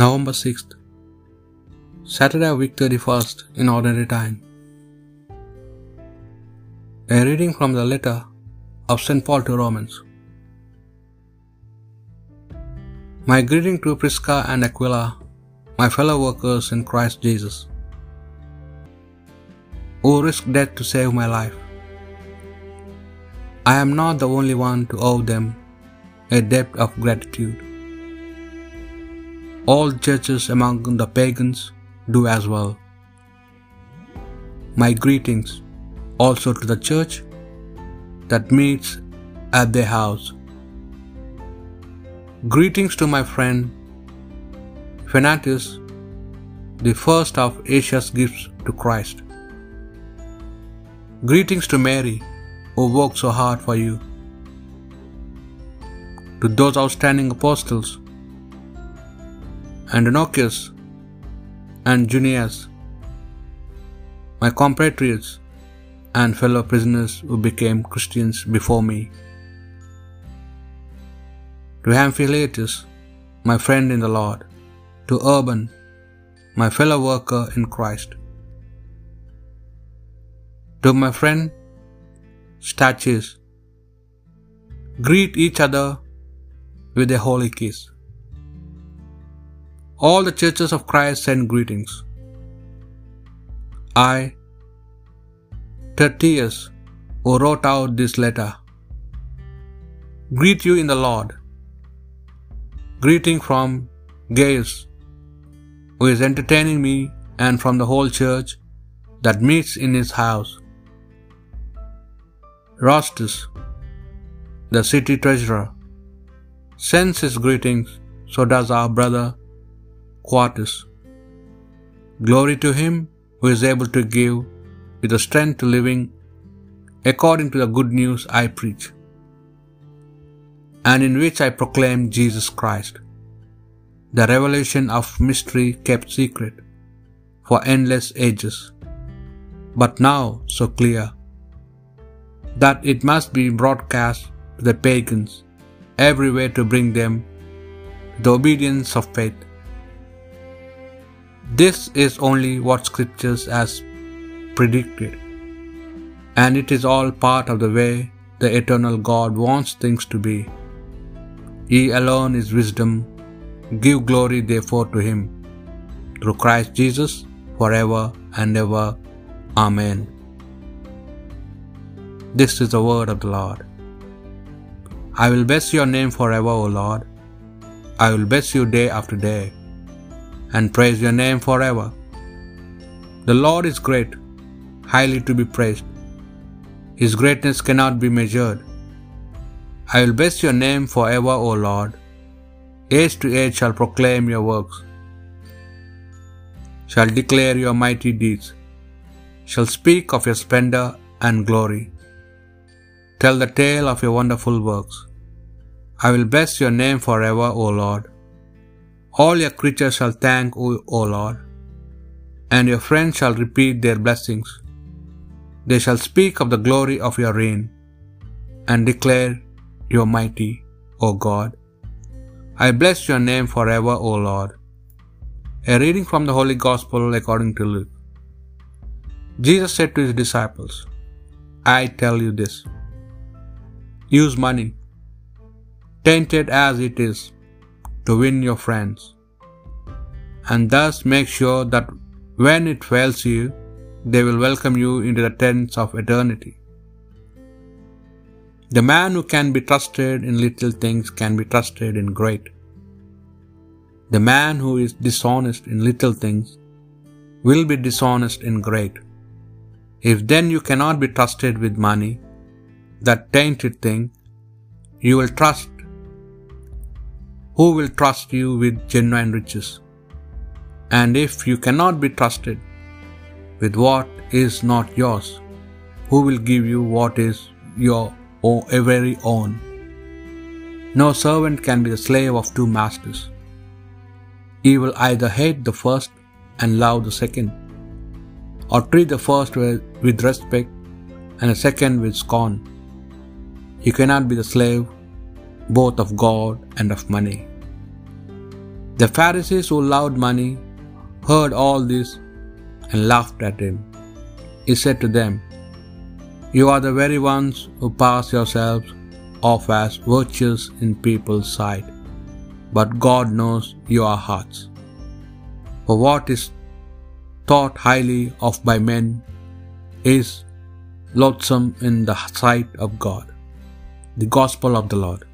November 6th, Saturday week 31st in ordinary time. A reading from the letter of St. Paul to Romans. My greeting to Prisca and Aquila, my fellow workers in Christ Jesus, who risked death to save my life. I am not the only one to owe them a debt of gratitude. All churches among the pagans do as well. My greetings also to the church that meets at their house. Greetings to my friend Epaenetus, the first of Asia's gifts to Christ. Greetings to Mary, who worked so hard for you. To those outstanding apostles, Andronicus and Junias, my compatriots and fellow prisoners who became Christians before me. To Amphilus, my friend in the Lord, to Urban, my fellow worker in Christ, to my friend Stachys, greet each other with a holy kiss. All the churches of Christ send greetings. I, Tertius, who wrote out this letter, greet you in the Lord. Greeting from Gaius, who is entertaining me, and from the whole church that meets in his house. Erastus, the city treasurer, sends his greetings, so does our brother Quartus. Glory to him who is able to give with the strength to living according to the good news I preach, and in which I proclaim Jesus Christ, the revelation of mystery kept secret for endless ages, but now so clear that it must be broadcast to the pagans everywhere to bring them the obedience of faith. This is only what Scriptures has predicted, and it is all part of the way the eternal God wants things to be. He alone is wisdom. Give glory therefore to Him, through Christ Jesus, forever and ever. Amen. This is the word of the Lord. I will bless your name forever, O Lord. I will bless you day after day, and praise your name forever. The Lord is great, highly to be praised. His greatness cannot be measured. I will bless your name forever, O Lord. Age to age shall proclaim your works, shall declare your mighty deeds, shall speak of your splendor and glory. Tell the tale of your wonderful works. I will bless your name forever, O Lord. All your creatures shall thank you, O Lord, and your friends shall repeat their blessings. They shall speak of the glory of your reign and declare your mighty, O God. I bless your name forever, O Lord. A reading from the Holy Gospel according to Luke. Jesus said to his disciples, I tell you this use money, tainted as it is, to win your friends, and thus make sure that when it fails you, they will welcome you into the tents of eternity. The man who can be trusted in little things can be trusted in great. The man who is dishonest in little things will be dishonest in great. If then you cannot be trusted with money, that tainted thing, you will trust. Who will trust you with genuine riches? And if you cannot be trusted with what is not yours, who will give you what is your very own? No servant can be the slave of two masters. He will either hate the first and love the second, or treat the first with respect and the second with scorn. You cannot be the slave both of God and of money. The Pharisees who loved money heard all this and laughed at him. He said to them, You are the very ones who pass yourselves off as virtuous in people's sight, but God knows your hearts. For what is thought highly of by men is loathsome in the sight of God. The Gospel of the Lord.